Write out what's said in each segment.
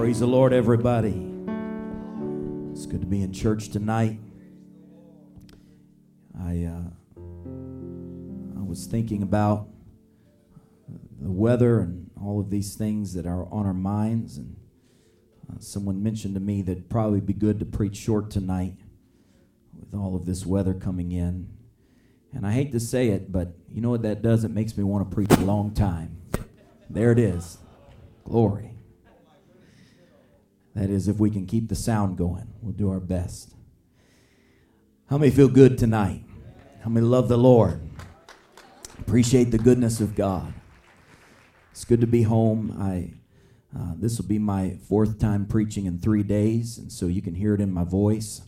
Praise the Lord, everybody. It's good to be in church tonight. I uh, I was thinking about the weather and all of these things that are on our minds, and uh, someone mentioned to me that it'd probably be good to preach short tonight with all of this weather coming in. And I hate to say it, but you know what that does? It makes me want to preach a long time. There it is. Glory. That is, if we can keep the sound going, we'll do our best. How many feel good tonight? How many love the Lord? Appreciate the goodness of God. It's good to be home. I uh, this will be my fourth time preaching in three days, and so you can hear it in my voice.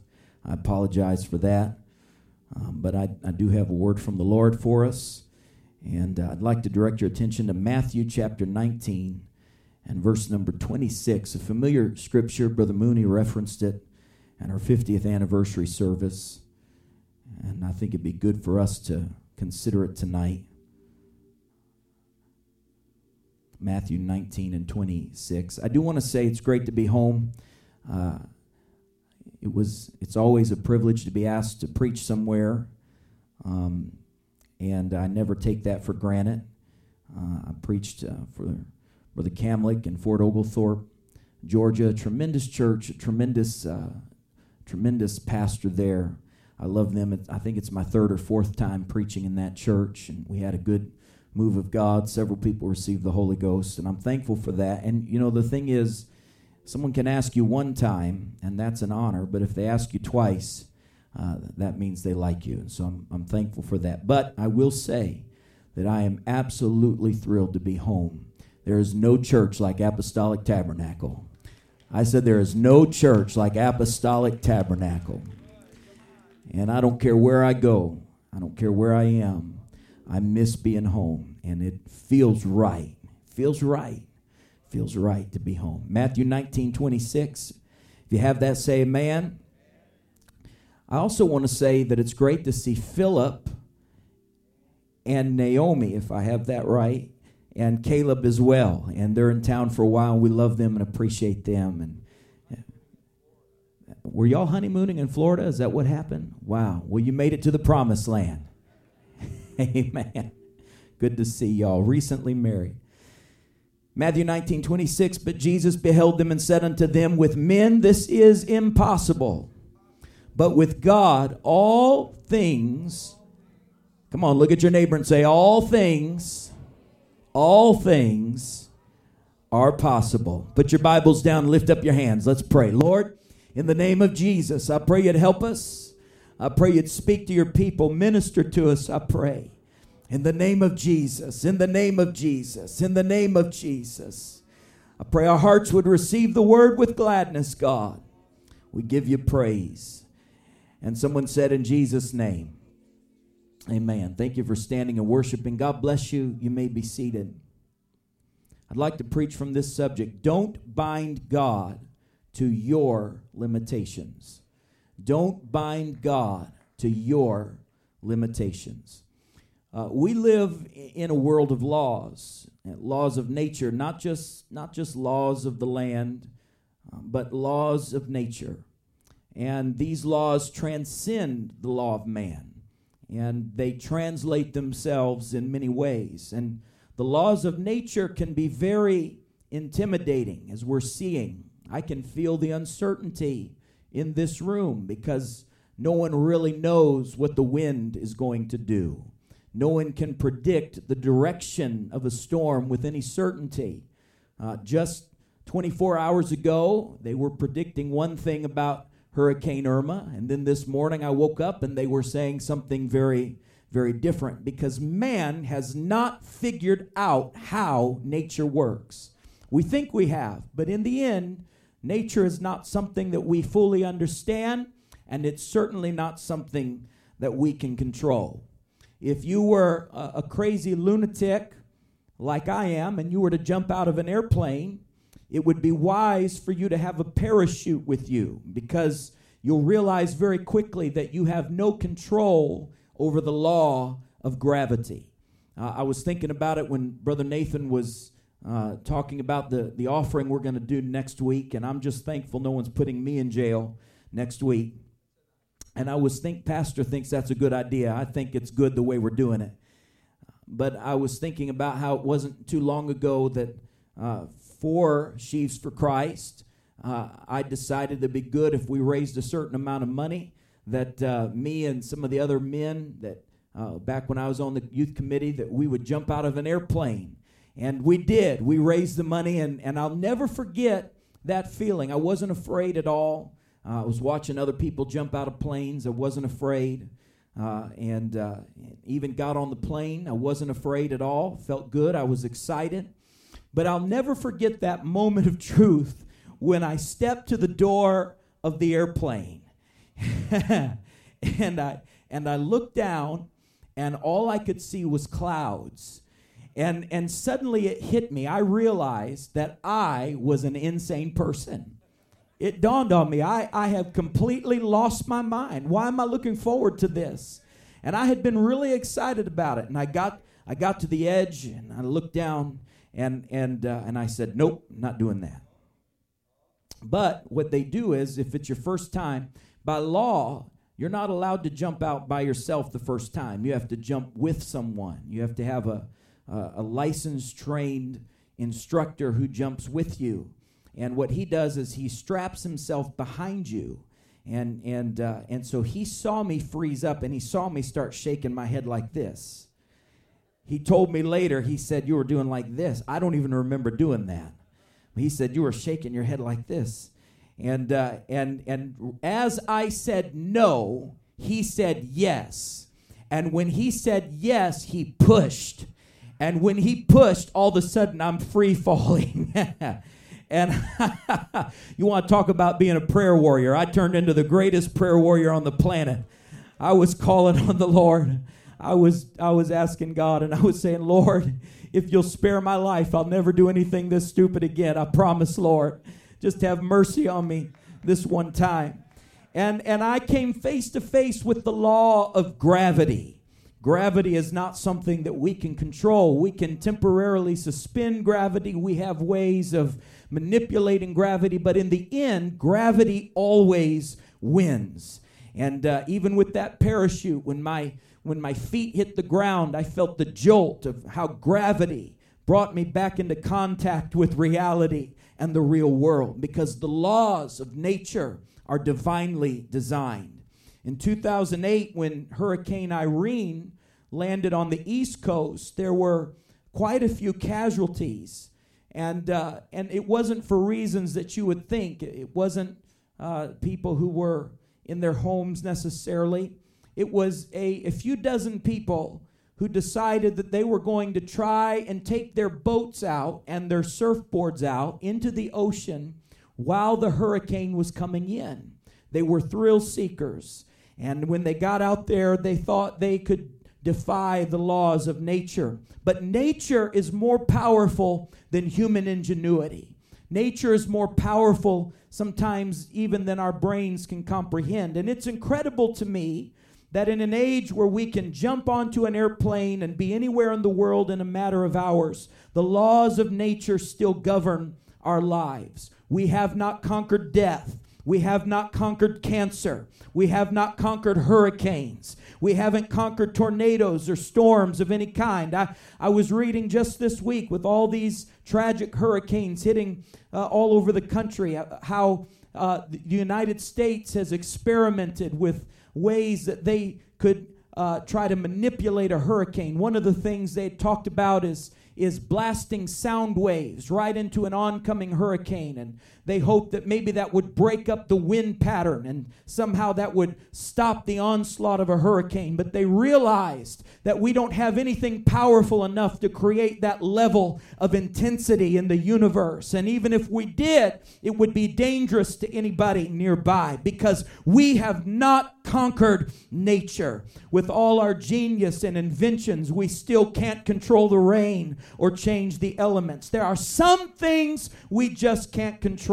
I apologize for that, um, but I, I do have a word from the Lord for us, and uh, I'd like to direct your attention to Matthew chapter 19 and verse number 26, a familiar scripture. Brother Mooney referenced it at our 50th anniversary service, and I think it'd be good for us to consider it tonight. Matthew 19 and 26. I do want to say it's great to be home. Uh, it was. It's always a privilege to be asked to preach somewhere, um, and I never take that for granted. Uh, I preached uh, for Brother Camlick in Fort Oglethorpe, Georgia. Tremendous church, tremendous, uh, tremendous pastor there. I love them. I think it's my third or fourth time preaching in that church, and we had a good move of God. Several people received the Holy Ghost, and I'm thankful for that. And you know, the thing is, someone can ask you one time, and that's an honor, but if they ask you twice, uh, that means they like you. And so I'm, I'm thankful for that. But I will say that I am absolutely thrilled to be home there is no church like Apostolic Tabernacle. I said, There is no church like Apostolic Tabernacle. And I don't care where I go, I don't care where I am, I miss being home. And it feels right. Feels right. Feels right to be home. Matthew 19 26. If you have that, say amen. I also want to say that it's great to see Philip and Naomi, if I have that right, and Caleb as well. And they're in town for a while. And we love them and appreciate them. And were y'all honeymooning in Florida? Is that what happened? Wow. Well, you made it to the promised land. Amen. Good to see y'all. Recently married. Matthew 19, 26. But Jesus beheld them and said unto them, With men this is impossible, but with God all things. Come on, look at your neighbor and say, All things all things are possible. Put your Bibles down, lift up your hands. Let's pray. Lord, in the name of Jesus, I pray you'd help us. I pray you'd speak to your people, minister to us, I pray. In the name of Jesus, in the name of Jesus, in the name of Jesus. I pray our hearts would receive the word with gladness, God. We give you praise. And someone said, In Jesus' name. Amen. Thank you for standing and worshiping. God bless you. You may be seated. I'd like to preach from this subject. Don't bind God to your limitations. Don't bind God to your limitations. Uh, we live in a world of laws, laws of nature, not just, not just laws of the land, um, but laws of nature. And these laws transcend the law of man and they translate themselves in many ways. And the laws of nature can be very intimidating, as we're seeing. I can feel the uncertainty in this room because no one really knows what the wind is going to do. No one can predict the direction of a storm with any certainty. Uh, just 24 hours ago, they were predicting one thing about Hurricane Irma. And then this morning I woke up and they were saying something very, very different because man has not figured out how nature works. We think we have, but in the end, nature is not something that we fully understand, and it's certainly not something that we can control. If you were a, a crazy lunatic like I am, and you were to jump out of an airplane, it would be wise for you to have a parachute with you because you'll realize very quickly that you have no control over the law of gravity. Uh, I was thinking about it when Brother Nathan was uh, talking about the, the offering we're going to do next week, and I'm just thankful no one's putting me in jail next week. And I was think Pastor thinks that's a good idea. I think it's good the way we're doing it. But I was thinking about how it wasn't too long ago that uh, for Sheaves for Christ, uh, I decided it'd be good if we raised a certain amount of money that uh, me and some of the other men that uh, back when I was on the youth committee that we would jump out of an airplane. And we did. We raised the money, and, and I'll never forget that feeling. I wasn't afraid at all. Uh, I was watching other people jump out of planes. I wasn't afraid. Uh, and uh, even got on the plane. I wasn't afraid at all. Felt good. I was excited. But I'll never forget that moment of truth when I stepped to the door of the airplane. and I and I looked down and all I could see was clouds. And, and suddenly it hit me. I realized that I was an insane person. It dawned on me, I, I have completely lost my mind. Why am I looking forward to this? And I had been really excited about it. And I got, I got to the edge and I looked down and, and, uh, and I said, Nope, not doing that. But what they do is, if it's your first time, by law, you're not allowed to jump out by yourself the first time. You have to jump with someone. You have to have a, a, a licensed, trained instructor who jumps with you. And what he does is he straps himself behind you. And, and, uh, and so he saw me freeze up and he saw me start shaking my head like this. He told me later, he said, You were doing like this. I don't even remember doing that. He said, You were shaking your head like this. And, uh, and, and as I said no, he said yes. And when he said yes, he pushed. And when he pushed, all of a sudden I'm free falling. and you want to talk about being a prayer warrior? I turned into the greatest prayer warrior on the planet. I was calling on the Lord. I was I was asking God and I was saying, "Lord, if you'll spare my life, I'll never do anything this stupid again. I promise, Lord." Just have mercy on me this one time. And, and I came face to face with the law of gravity. Gravity is not something that we can control. We can temporarily suspend gravity. We have ways of manipulating gravity, but in the end, gravity always wins. And uh, even with that parachute, when my when my feet hit the ground, I felt the jolt of how gravity brought me back into contact with reality and the real world because the laws of nature are divinely designed. In 2008, when Hurricane Irene landed on the East Coast, there were quite a few casualties. And, uh, and it wasn't for reasons that you would think. It wasn't uh, people who were in their homes necessarily. It was a, a few dozen people who decided that they were going to try and take their boats out and their surfboards out into the ocean while the hurricane was coming in. They were thrill seekers. And when they got out there, they thought they could defy the laws of nature. But nature is more powerful than human ingenuity. Nature is more powerful sometimes even than our brains can comprehend. And it's incredible to me that in an age where we can jump onto an airplane and be anywhere in the world in a matter of hours, the laws of nature still govern our lives. We have not conquered death. We have not conquered cancer. We have not conquered hurricanes. We haven't conquered tornadoes or storms of any kind. I, I was reading just this week with all these tragic hurricanes hitting uh, all over the country uh, how uh, the United States has experimented with ways that they could uh, try to manipulate a hurricane. One of the things they talked about is is blasting sound waves right into an oncoming hurricane. And they hoped that maybe that would break up the wind pattern and somehow that would stop the onslaught of a hurricane. But they realized that we don't have anything powerful enough to create that level of intensity in the universe. And even if we did, it would be dangerous to anybody nearby because we have not conquered nature. With all our genius and inventions, we still can't control the rain or change the elements. There are some things we just can't control.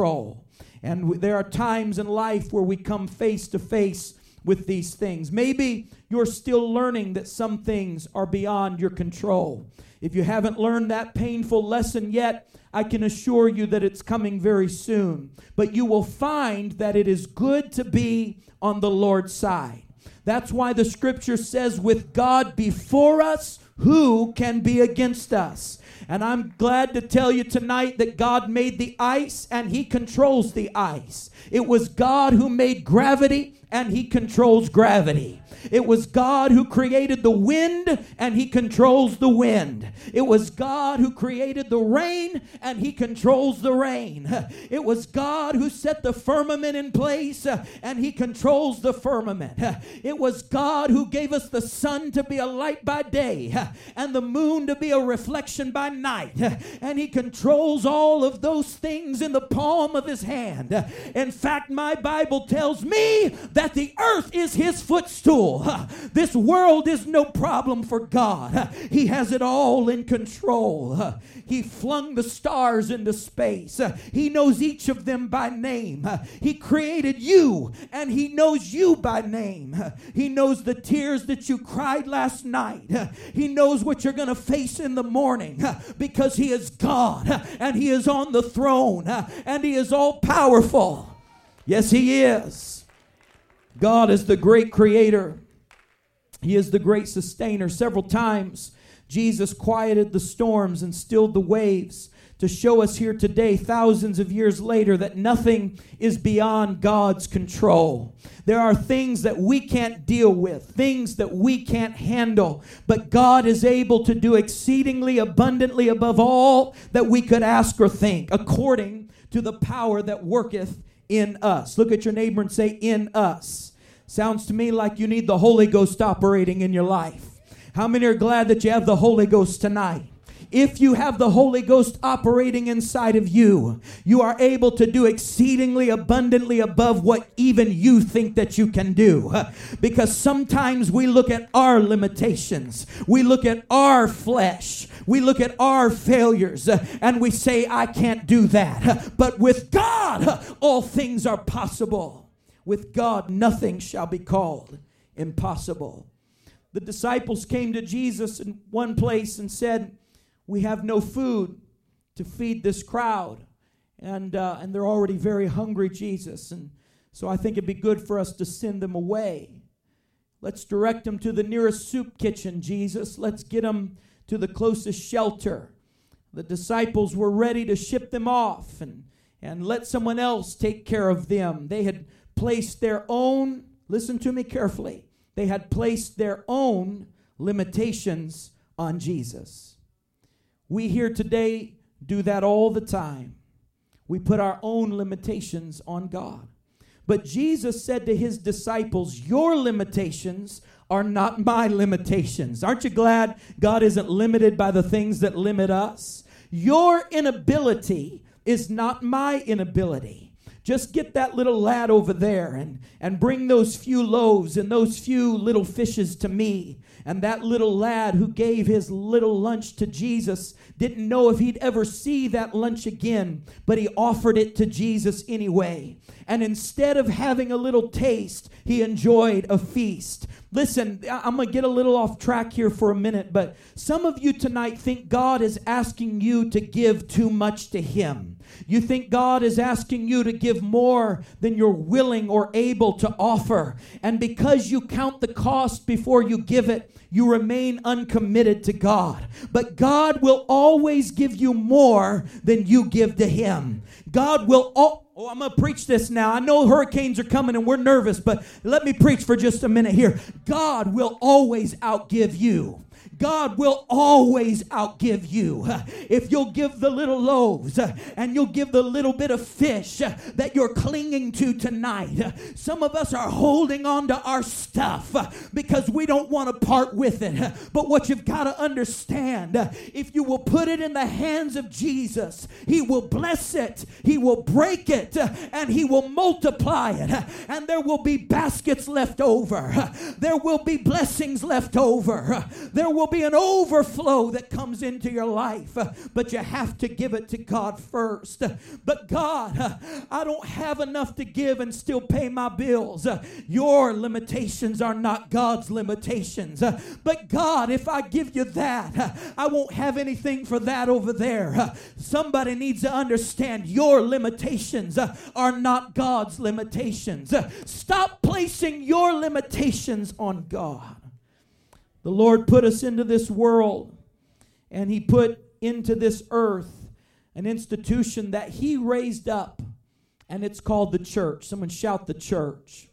And there are times in life where we come face to face with these things. Maybe you're still learning that some things are beyond your control. If you haven't learned that painful lesson yet, I can assure you that it's coming very soon. But you will find that it is good to be on the Lord's side. That's why the scripture says, with God before us, who can be against us? And I'm glad to tell you tonight that God made the ice and He controls the ice. It was God who made gravity and He controls gravity. It was God who created the wind and he controls the wind. It was God who created the rain and he controls the rain. It was God who set the firmament in place uh, and he controls the firmament. It was God who gave us the sun to be a light by day and the moon to be a reflection by night. And he controls all of those things in the palm of his hand. In fact, my Bible tells me that the earth is his footstool. This world is no problem for God. He has it all in control. He flung the stars into space. He knows each of them by name. He created you and He knows you by name. He knows the tears that you cried last night. He knows what you're going to face in the morning because He is God and He is on the throne and He is all powerful. Yes, He is. God is the great creator, He is the great sustainer. Several times, Jesus quieted the storms and stilled the waves to show us here today, thousands of years later, that nothing is beyond God's control. There are things that we can't deal with, things that we can't handle, but God is able to do exceedingly abundantly above all that we could ask or think, according to the power that worketh in us. Look at your neighbor and say, In us. Sounds to me like you need the Holy Ghost operating in your life. How many are glad that you have the Holy Ghost tonight? If you have the Holy Ghost operating inside of you, you are able to do exceedingly abundantly above what even you think that you can do. Because sometimes we look at our limitations, we look at our flesh, we look at our failures, uh, and we say, I can't do that. But with God, all things are possible. With God, nothing shall be called impossible. The disciples came to Jesus in one place and said, We have no food to feed this crowd. And, uh, and they're already very hungry, Jesus. And so I think it'd be good for us to send them away. Let's direct them to the nearest soup kitchen, Jesus. Let's get them to the closest shelter. The disciples were ready to ship them off and, and let someone else take care of them. They had placed their own, listen to me carefully, they had placed their own limitations on Jesus. We here today do that all the time. We put our own limitations on God. But Jesus said to his disciples, Your limitations are not my limitations. Aren't you glad God isn't limited by the things that limit us? Your inability is not my inability. Just get that little lad over there and, and bring those few loaves and those few little fishes to me. And that little lad who gave his little lunch to Jesus didn't know if he'd ever see that lunch again, but he offered it to Jesus anyway. And instead of having a little taste, he enjoyed a feast. Listen, I'm going to get a little off track here for a minute, but some of you tonight think God is asking you to give too much to Him. You think God is asking you to give more than you're willing or able to offer. And because you count the cost before you give it, you remain uncommitted to God. But God will always give you more than you give to Him. God will. Al- Oh, I'm going to preach this now. I know hurricanes are coming and we're nervous, but let me preach for just a minute here. God will always outgive you. God will always outgive you. If you'll give the little loaves and you'll give the little bit of fish that you're clinging to tonight. Some of us are holding on to our stuff because we don't want to part with it. But what you've got to understand, if you will put it in the hands of Jesus, He will bless it, He will break it, and He will multiply it. And there will be baskets left over. There will be blessings left over. There will be an overflow that comes into your life, uh, but you have to give it to God first. But God, uh, I don't have enough to give and still pay my bills. Uh, your limitations are not God's limitations. But God, if I give you that, I won't have anything for that over there. Somebody needs to understand your limitations are not God's limitations. Stop placing your limitations on God. The Lord put us into this world, and He put into this earth an institution that He raised up, and it's called the church. Someone shout the church.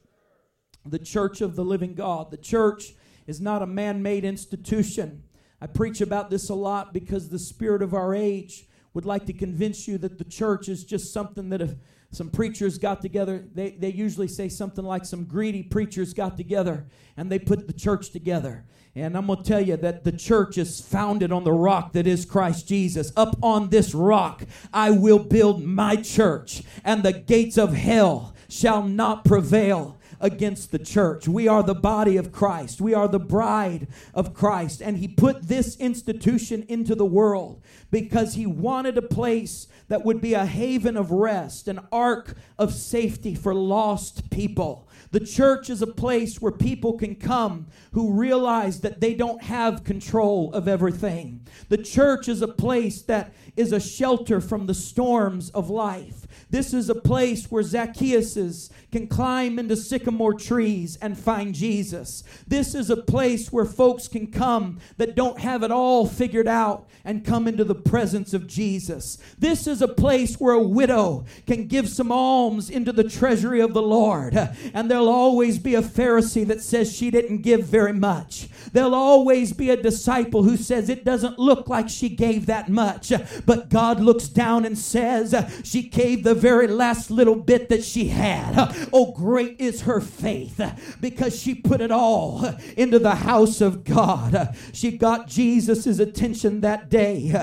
The church of the living God. The church is not a man made institution. I preach about this a lot because the spirit of our age would like to convince you that the church is just something that if some preachers got together, they, they usually say something like some greedy preachers got together and they put the church together. And I'm going to tell you that the church is founded on the rock that is Christ Jesus. Up on this rock, I will build my church, and the gates of hell shall not prevail against the church. We are the body of Christ. We are the bride of Christ. And he put this institution into the world because he wanted a place that would be a haven of rest, an ark of safety for lost people. The church is a place where people can come who realize that they don't have control of everything. The church is a place that is a shelter from the storms of life. This is a place where Zacchaeus can climb into sycamore trees and find Jesus. This is a place where folks can come that don't have it all figured out and come into the presence of Jesus. This is a place where a widow can give some alms into the treasury of the Lord. And there'll always be a Pharisee that says she didn't give very much. There'll always be a disciple who says it doesn't look like she gave that much. But God looks down and says she gave the very last little bit that she had. Oh, great is her faith because she put it all into the house of God. She got Jesus' attention that day.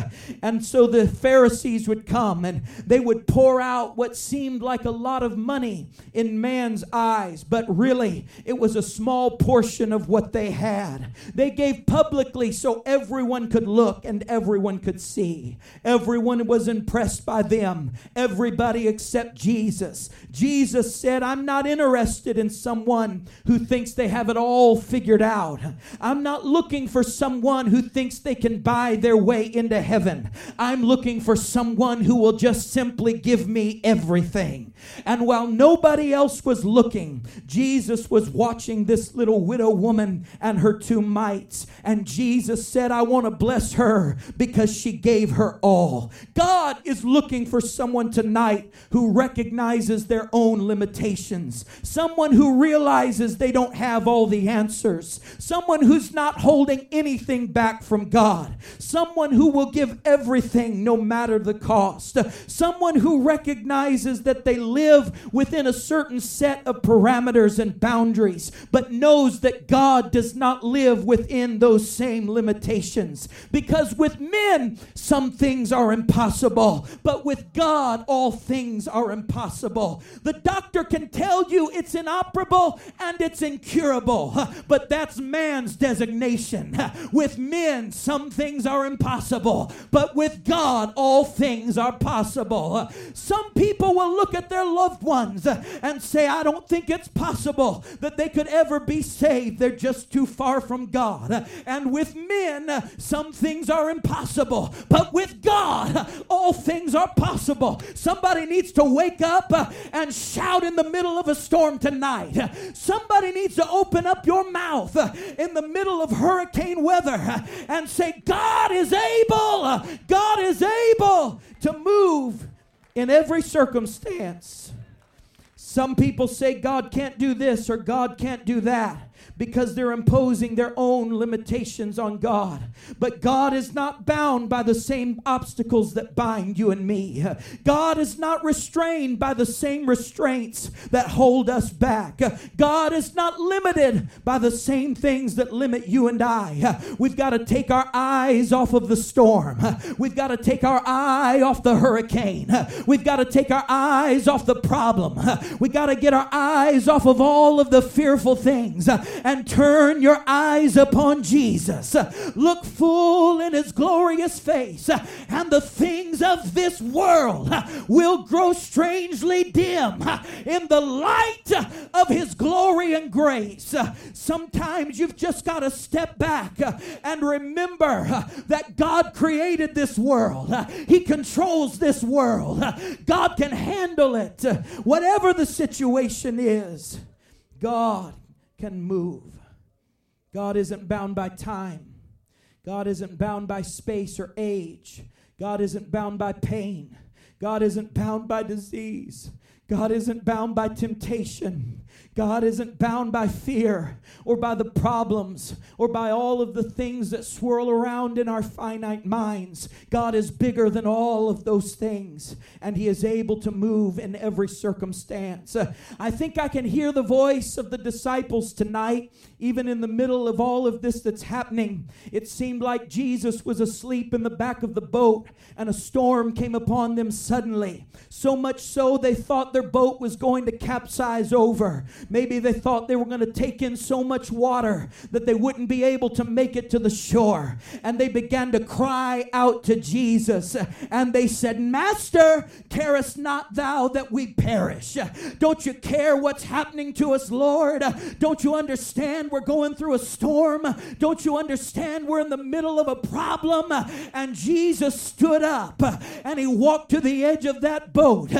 And so the Pharisees would come and they would pour out what seemed like a lot of money in man's eyes, but really it was a small portion of what they had. They gave publicly so everyone could look and everyone could see. Everyone was impressed by them, everybody except Jesus. Jesus said, I'm not interested in someone who thinks they have it all figured out. I'm not looking for someone who thinks they can buy their way into heaven. I'm looking for someone who will just simply give me everything. And while nobody else was looking, Jesus was watching this little widow woman and her two mites. And Jesus said, I want to bless her because she gave her all. God is looking for someone tonight who recognizes their own limitations, someone who realizes they don't have all the answers, someone who's not holding anything back from God, someone who will give everything no matter the cost, someone who recognizes that they live within a certain set of parameters and boundaries, but knows that God does not live within those same limitations. Because with men, some things are impossible, but with God, all things are impossible. The doctor can tell you it's inoperable and it's incurable, but that's man's designation. With men, some things are impossible, but with God, all things are possible. Some people will look at their loved ones and say, I don't think it's possible that they could ever be saved. They're just too far from God. And with men, some things are impossible, but with God, all things are possible. Somebody needs to wake up and shout in the middle of a storm tonight. Somebody needs to open up your mouth in the middle of hurricane weather and say, God is able, God is able to move in every circumstance. Some people say God can't do this or God can't do that because they're imposing their own limitations on God. But God is not bound by the same obstacles that bind you and me. God is not restrained by the same restraints that hold us back. God is not limited by the same things that limit you and I. We've got to take our eyes off of the storm. We've got to take our eye off the hurricane. We've got to take our eyes off the problem. We've got to get our eyes off of all of the fearful things and turn your eyes upon Jesus. Look full in his glorious face, and the things of this world will grow strangely dim in the light of his glory and grace. Sometimes you've just got to step back and remember that God created this world, He controls this world, God can handle it. Whatever the situation is, God can move. God isn't bound by time. God isn't bound by space or age. God isn't bound by pain. God isn't bound by disease. God isn't bound by temptation. God isn't bound by fear or by the problems or by all of the things that swirl around in our finite minds. God is bigger than all of those things, and He is able to move in every circumstance. Uh, I think I can hear the voice of the disciples tonight, even in the middle of all of this that's happening. It seemed like Jesus was asleep in the back of the boat, and a storm came upon them suddenly. So much so they thought their boat was going to capsize over. Maybe they thought they were going to take in so much water that they wouldn't be able to make it to the shore. And they began to cry out to Jesus. And they said, Master, carest not thou that we perish? Don't you care what's happening to us, Lord? Don't you understand we're going through a storm? Don't you understand we're in the middle of a problem? And Jesus stood up and he walked to the edge of that boat.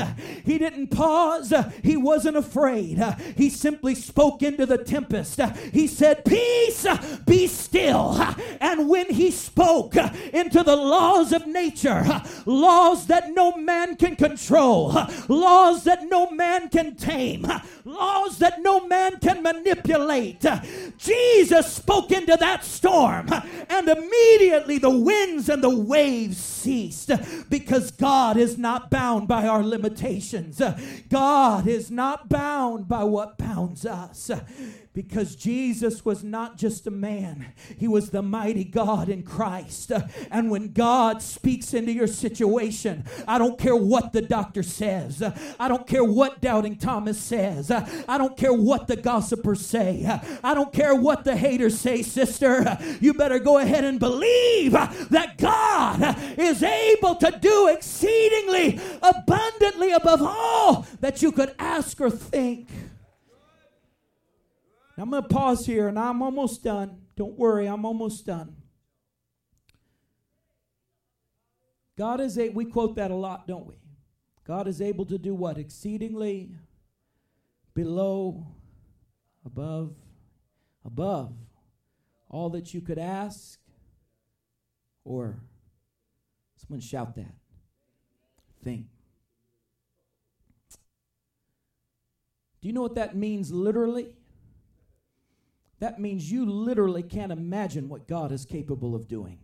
He didn't pause, he wasn't afraid. He simply spoke into the tempest. He said, Peace, be still. And when he spoke into the laws of nature, laws that no man can control, laws that no man can tame, laws that no man can manipulate, Jesus spoke into that storm, and immediately the winds and the waves ceased because God is not bound by our limitations. God is not bound by what bounds us because Jesus was not just a man, he was the mighty God in Christ. And when God speaks into your situation, I don't care what the doctor says, I don't care what doubting Thomas says, I don't care what the gossipers say, I don't care what the haters say, sister. You better go ahead and believe that God is able to do exceedingly abundantly above all that you could ask or think. I'm going to pause here and I'm almost done. Don't worry, I'm almost done. God is a we quote that a lot, don't we? God is able to do what? Exceedingly below above above all that you could ask or someone shout that. Think. Do you know what that means literally? That means you literally can't imagine what God is capable of doing.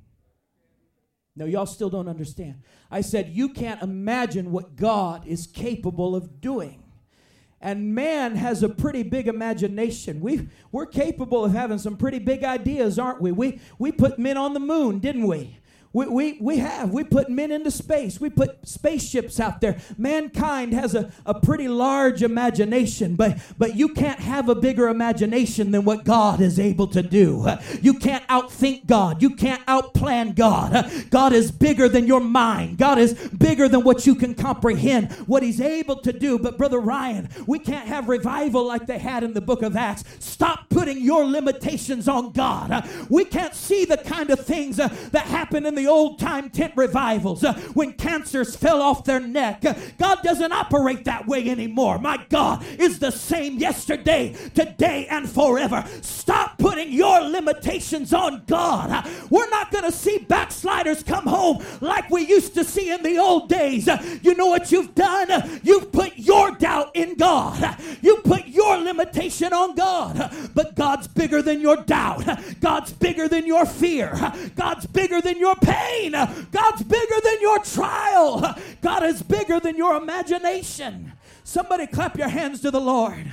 No, y'all still don't understand. I said, you can't imagine what God is capable of doing. And man has a pretty big imagination. We, we're capable of having some pretty big ideas, aren't we? We, we put men on the moon, didn't we? We, we, we have. We put men into space. We put spaceships out there. Mankind has a, a pretty large imagination, but, but you can't have a bigger imagination than what God is able to do. You can't outthink God. You can't outplan God. God is bigger than your mind. God is bigger than what you can comprehend, what He's able to do. But, Brother Ryan, we can't have revival like they had in the book of Acts. Stop putting your limitations on God. We can't see the kind of things that happen in the the old time tent revivals uh, when cancers fell off their neck. Uh, God doesn't operate that way anymore. My God is the same yesterday, today, and forever. Stop putting your limitations on God. Uh, we're not going to see backsliders come home like we used to see in the old days. Uh, you know what you've done? Uh, you've put your doubt in God. Uh, you put your limitation on God. But God's bigger than your doubt. God's bigger than your fear. God's bigger than your pain pain. God's bigger than your trial. God is bigger than your imagination. Somebody clap your hands to the Lord.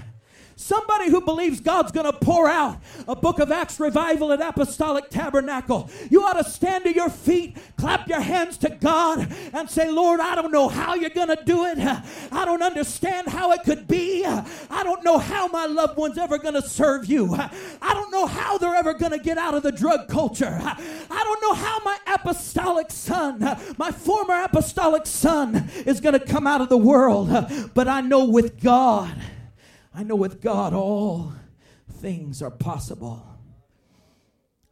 Somebody who believes God's going to pour out a book of Acts revival at Apostolic Tabernacle. You ought to stand to your feet, clap your hands to God, and say, Lord, I don't know how you're going to do it. I don't understand how it could be. I don't know how my loved one's ever going to serve you. I don't know how they're ever going to get out of the drug culture. I don't know how my apostolic son, my former apostolic son, is going to come out of the world. But I know with God, I know with God all things are possible.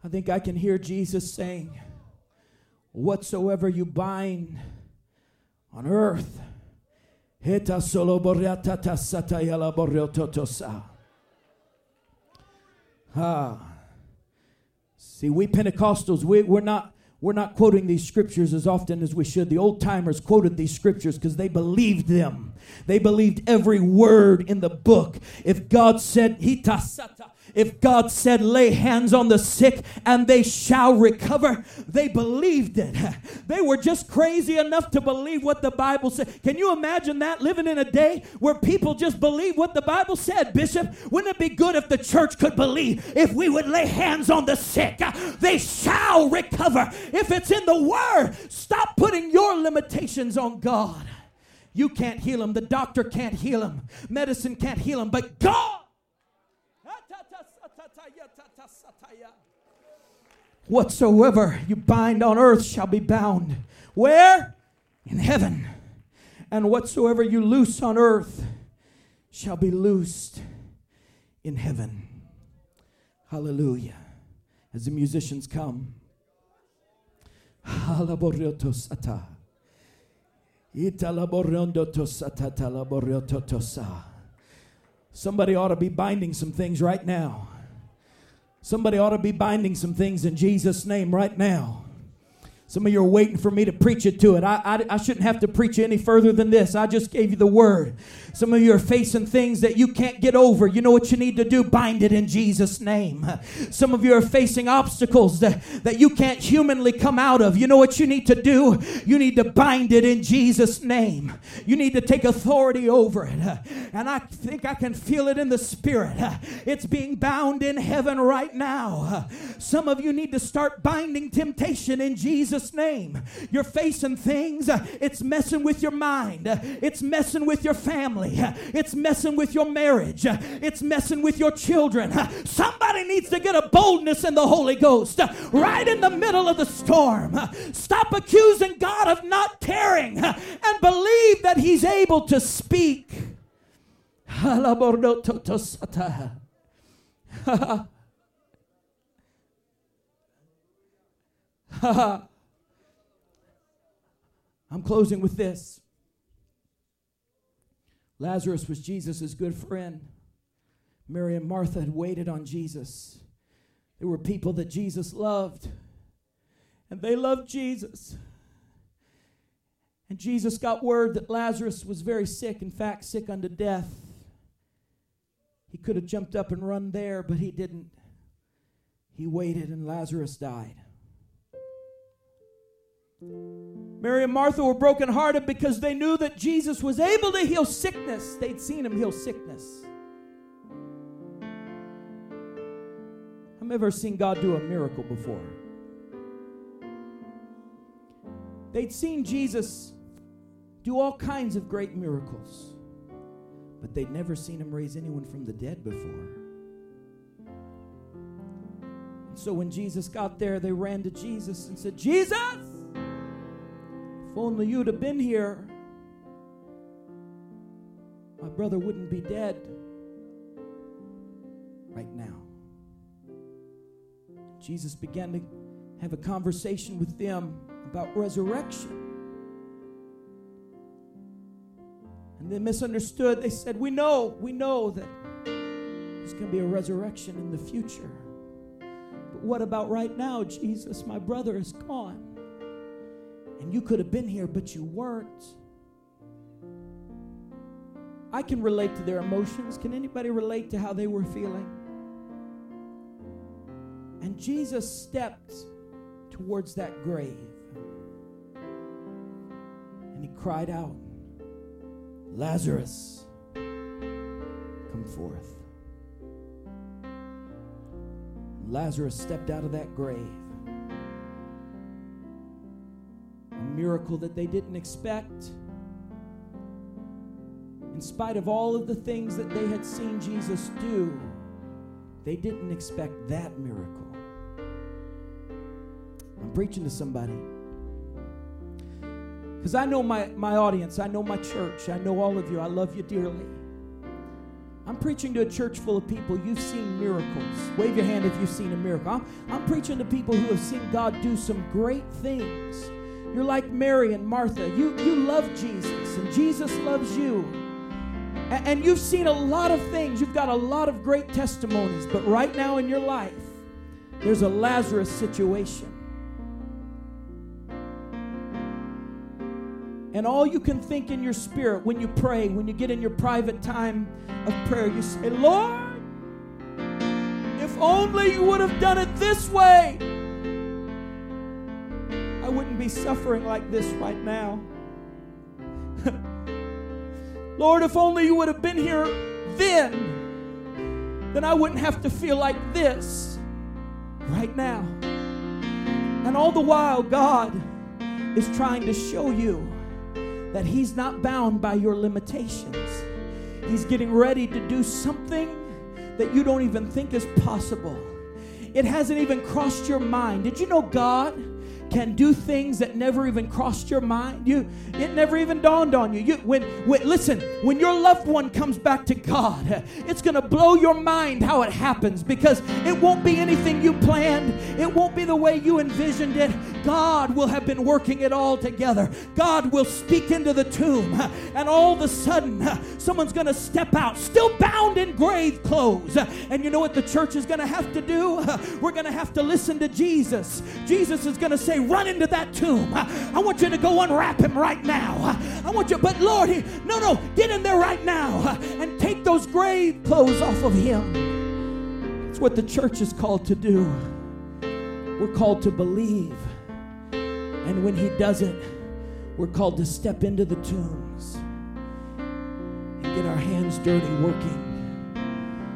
I think I can hear Jesus saying, Whatsoever you bind on earth, Ah. See, we Pentecostals, we, we're not we're not quoting these scriptures as often as we should. The old timers quoted these scriptures because they believed them. They believed every word in the book. If God said, Hitasata, if God said, lay hands on the sick and they shall recover, they believed it. They were just crazy enough to believe what the Bible said. Can you imagine that living in a day where people just believe what the Bible said, Bishop? Wouldn't it be good if the church could believe if we would lay hands on the sick, uh, they shall recover? If it's in the Word, stop putting your limitations on God. You can't heal them. The doctor can't heal them. Medicine can't heal them. But God Whatsoever you bind on earth shall be bound. Where? In heaven. And whatsoever you loose on earth shall be loosed in heaven. Hallelujah. As the musicians come. Somebody ought to be binding some things right now. Somebody ought to be binding some things in Jesus' name right now. Some of you are waiting for me to preach it to it. I, I, I, shouldn't have to preach any further than this. I just gave you the word. Some of you are facing things that you can't get over. You know what you need to do? Bind it in Jesus' name. Some of you are facing obstacles that, that you can't humanly come out of. You know what you need to do? You need to bind it in Jesus' name. You need to take authority over it. And I think I can feel it in the spirit. It's being bound in heaven right now. Some of you need to start binding temptation in Jesus Jesus' name. You're facing things, it's messing with your mind, it's messing with your family, it's messing with your marriage, it's messing with your children. Somebody needs to get a boldness in the Holy Ghost right in the middle of the storm. Stop accusing God of not caring and believe that He's able to speak. I'm closing with this. Lazarus was Jesus' good friend. Mary and Martha had waited on Jesus. They were people that Jesus loved, and they loved Jesus. And Jesus got word that Lazarus was very sick, in fact, sick unto death. He could have jumped up and run there, but he didn't. He waited, and Lazarus died. Mary and Martha were brokenhearted because they knew that Jesus was able to heal sickness. They'd seen him heal sickness. I've ever seen God do a miracle before. They'd seen Jesus do all kinds of great miracles, but they'd never seen him raise anyone from the dead before. And so when Jesus got there, they ran to Jesus and said, Jesus! If only you'd have been here, my brother wouldn't be dead right now. Jesus began to have a conversation with them about resurrection. And they misunderstood. They said, We know, we know that there's going to be a resurrection in the future. But what about right now, Jesus? My brother is gone. And you could have been here, but you weren't. I can relate to their emotions. Can anybody relate to how they were feeling? And Jesus stepped towards that grave and he cried out, Lazarus, come forth. Lazarus stepped out of that grave miracle that they didn't expect. In spite of all of the things that they had seen Jesus do, they didn't expect that miracle. I'm preaching to somebody. Because I know my, my audience, I know my church, I know all of you, I love you dearly. I'm preaching to a church full of people. You've seen miracles. Wave your hand if you've seen a miracle. I'm, I'm preaching to people who have seen God do some great things. You're like Mary and Martha. You, you love Jesus, and Jesus loves you. And, and you've seen a lot of things. You've got a lot of great testimonies. But right now in your life, there's a Lazarus situation. And all you can think in your spirit when you pray, when you get in your private time of prayer, you say, Lord, if only you would have done it this way, Be suffering like this right now. Lord, if only you would have been here then, then I wouldn't have to feel like this right now. And all the while, God is trying to show you that He's not bound by your limitations. He's getting ready to do something that you don't even think is possible. It hasn't even crossed your mind. Did you know God? Can do things that never even crossed your mind. You, it never even dawned on you. You, when, when, listen, when your loved one comes back to God, it's going to blow your mind how it happens because it won't be anything you planned. It won't be the way you envisioned it. God will have been working it all together. God will speak into the tomb, and all of a sudden, someone's going to step out, still bound in grave clothes. And you know what the church is going to have to do? We're going to have to listen to Jesus. Jesus is going to say, say, run into that tomb. I want you to go unwrap him right now. I want you, but Lord, he, no, no, get in there right now and take those grave clothes off of him. It's what the church is called to do. We're called to believe. And when he doesn't, we're called to step into the tombs and get our hands dirty working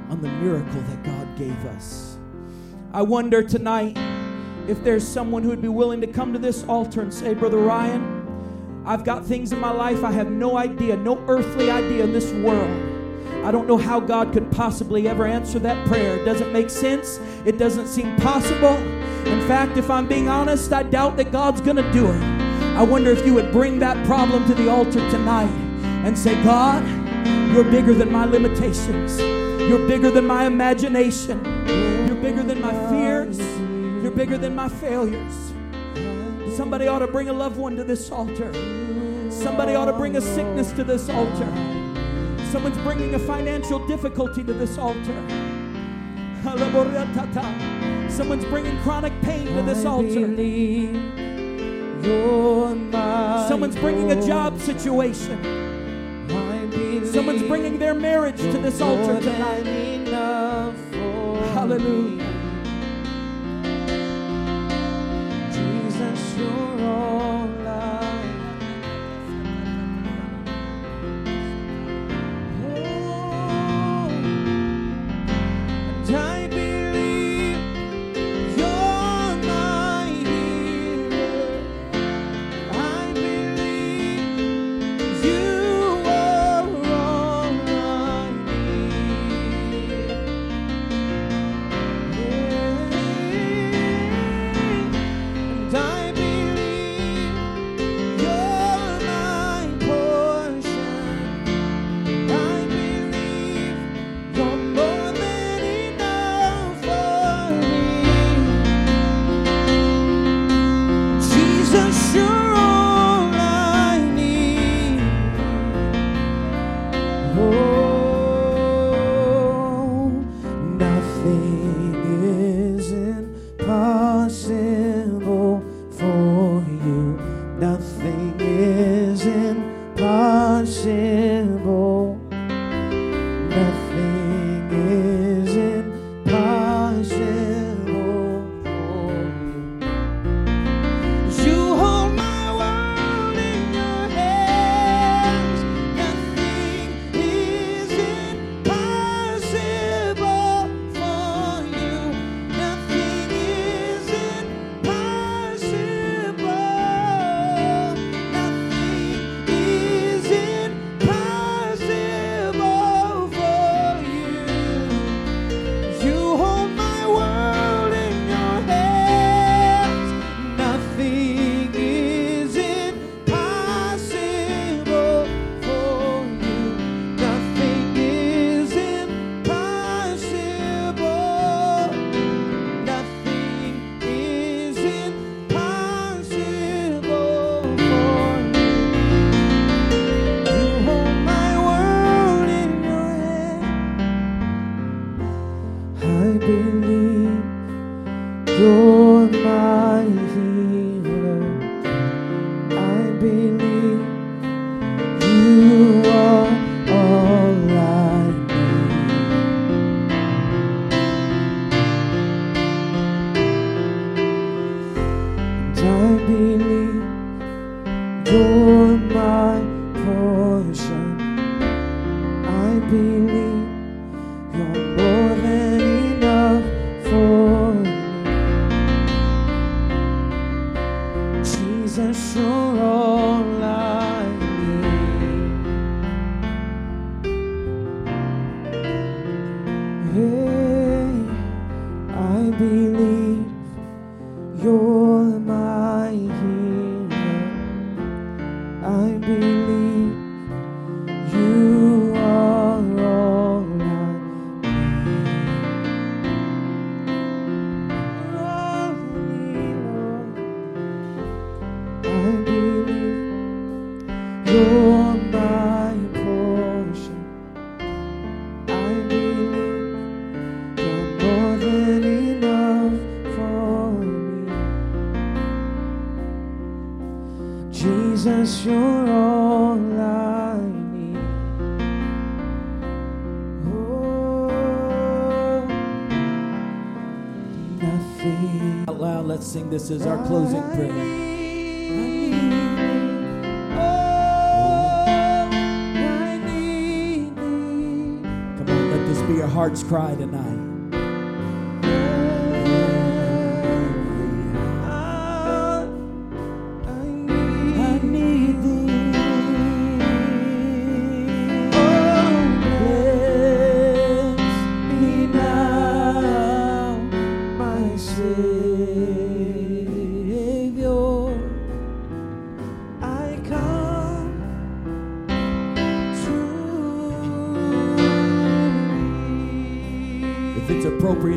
on the miracle that God gave us. I wonder tonight if there's someone who would be willing to come to this altar and say, Brother Ryan, I've got things in my life I have no idea, no earthly idea in this world. I don't know how God could possibly ever answer that prayer. It doesn't make sense. It doesn't seem possible. In fact, if I'm being honest, I doubt that God's going to do it. I wonder if you would bring that problem to the altar tonight and say, God, you're bigger than my limitations. You're bigger than my imagination. You're bigger than my fears. You're bigger than my failures. Somebody ought to bring a loved one to this altar. Somebody ought to bring a sickness to this altar. Someone's bringing a financial difficulty to this altar. Someone's bringing chronic pain to this altar. Someone's bringing a job situation. Someone's bringing their marriage to this altar tonight. Hallelujah. This cry tonight.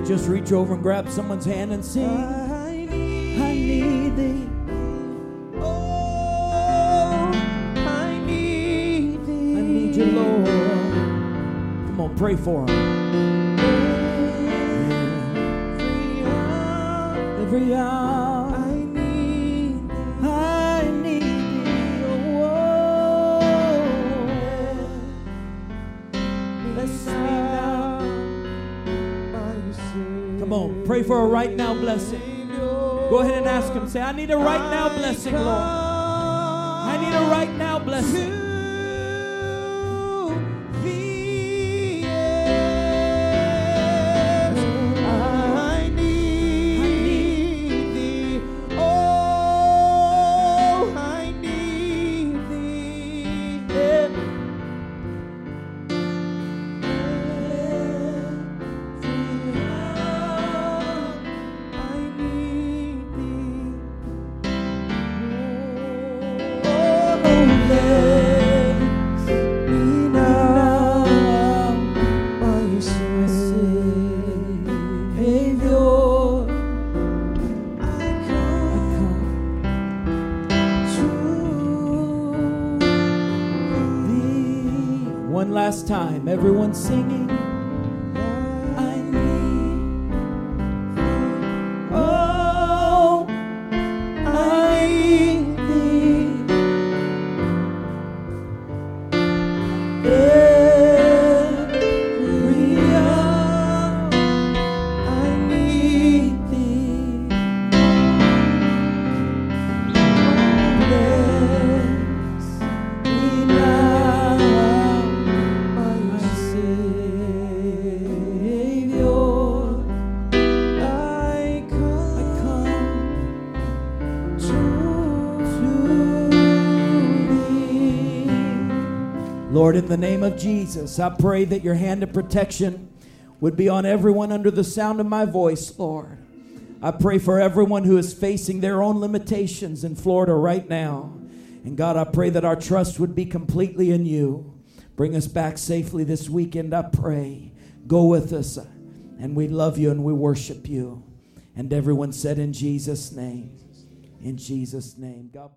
Just reach over and grab someone's hand and sing. I need, I need thee. Oh, I need thee. I need you, Lord. Come on, pray for him. Every hour. I pray for a right now blessing. Go ahead and ask Him. Say, I need a right now blessing, Lord. I need a right now blessing. Everyone singing. Lord, in the name of Jesus, I pray that your hand of protection would be on everyone under the sound of my voice, Lord. I pray for everyone who is facing their own limitations in Florida right now. And God, I pray that our trust would be completely in you. Bring us back safely this weekend, I pray. Go with us. And we love you and we worship you. And everyone said, In Jesus' name. In Jesus' name. God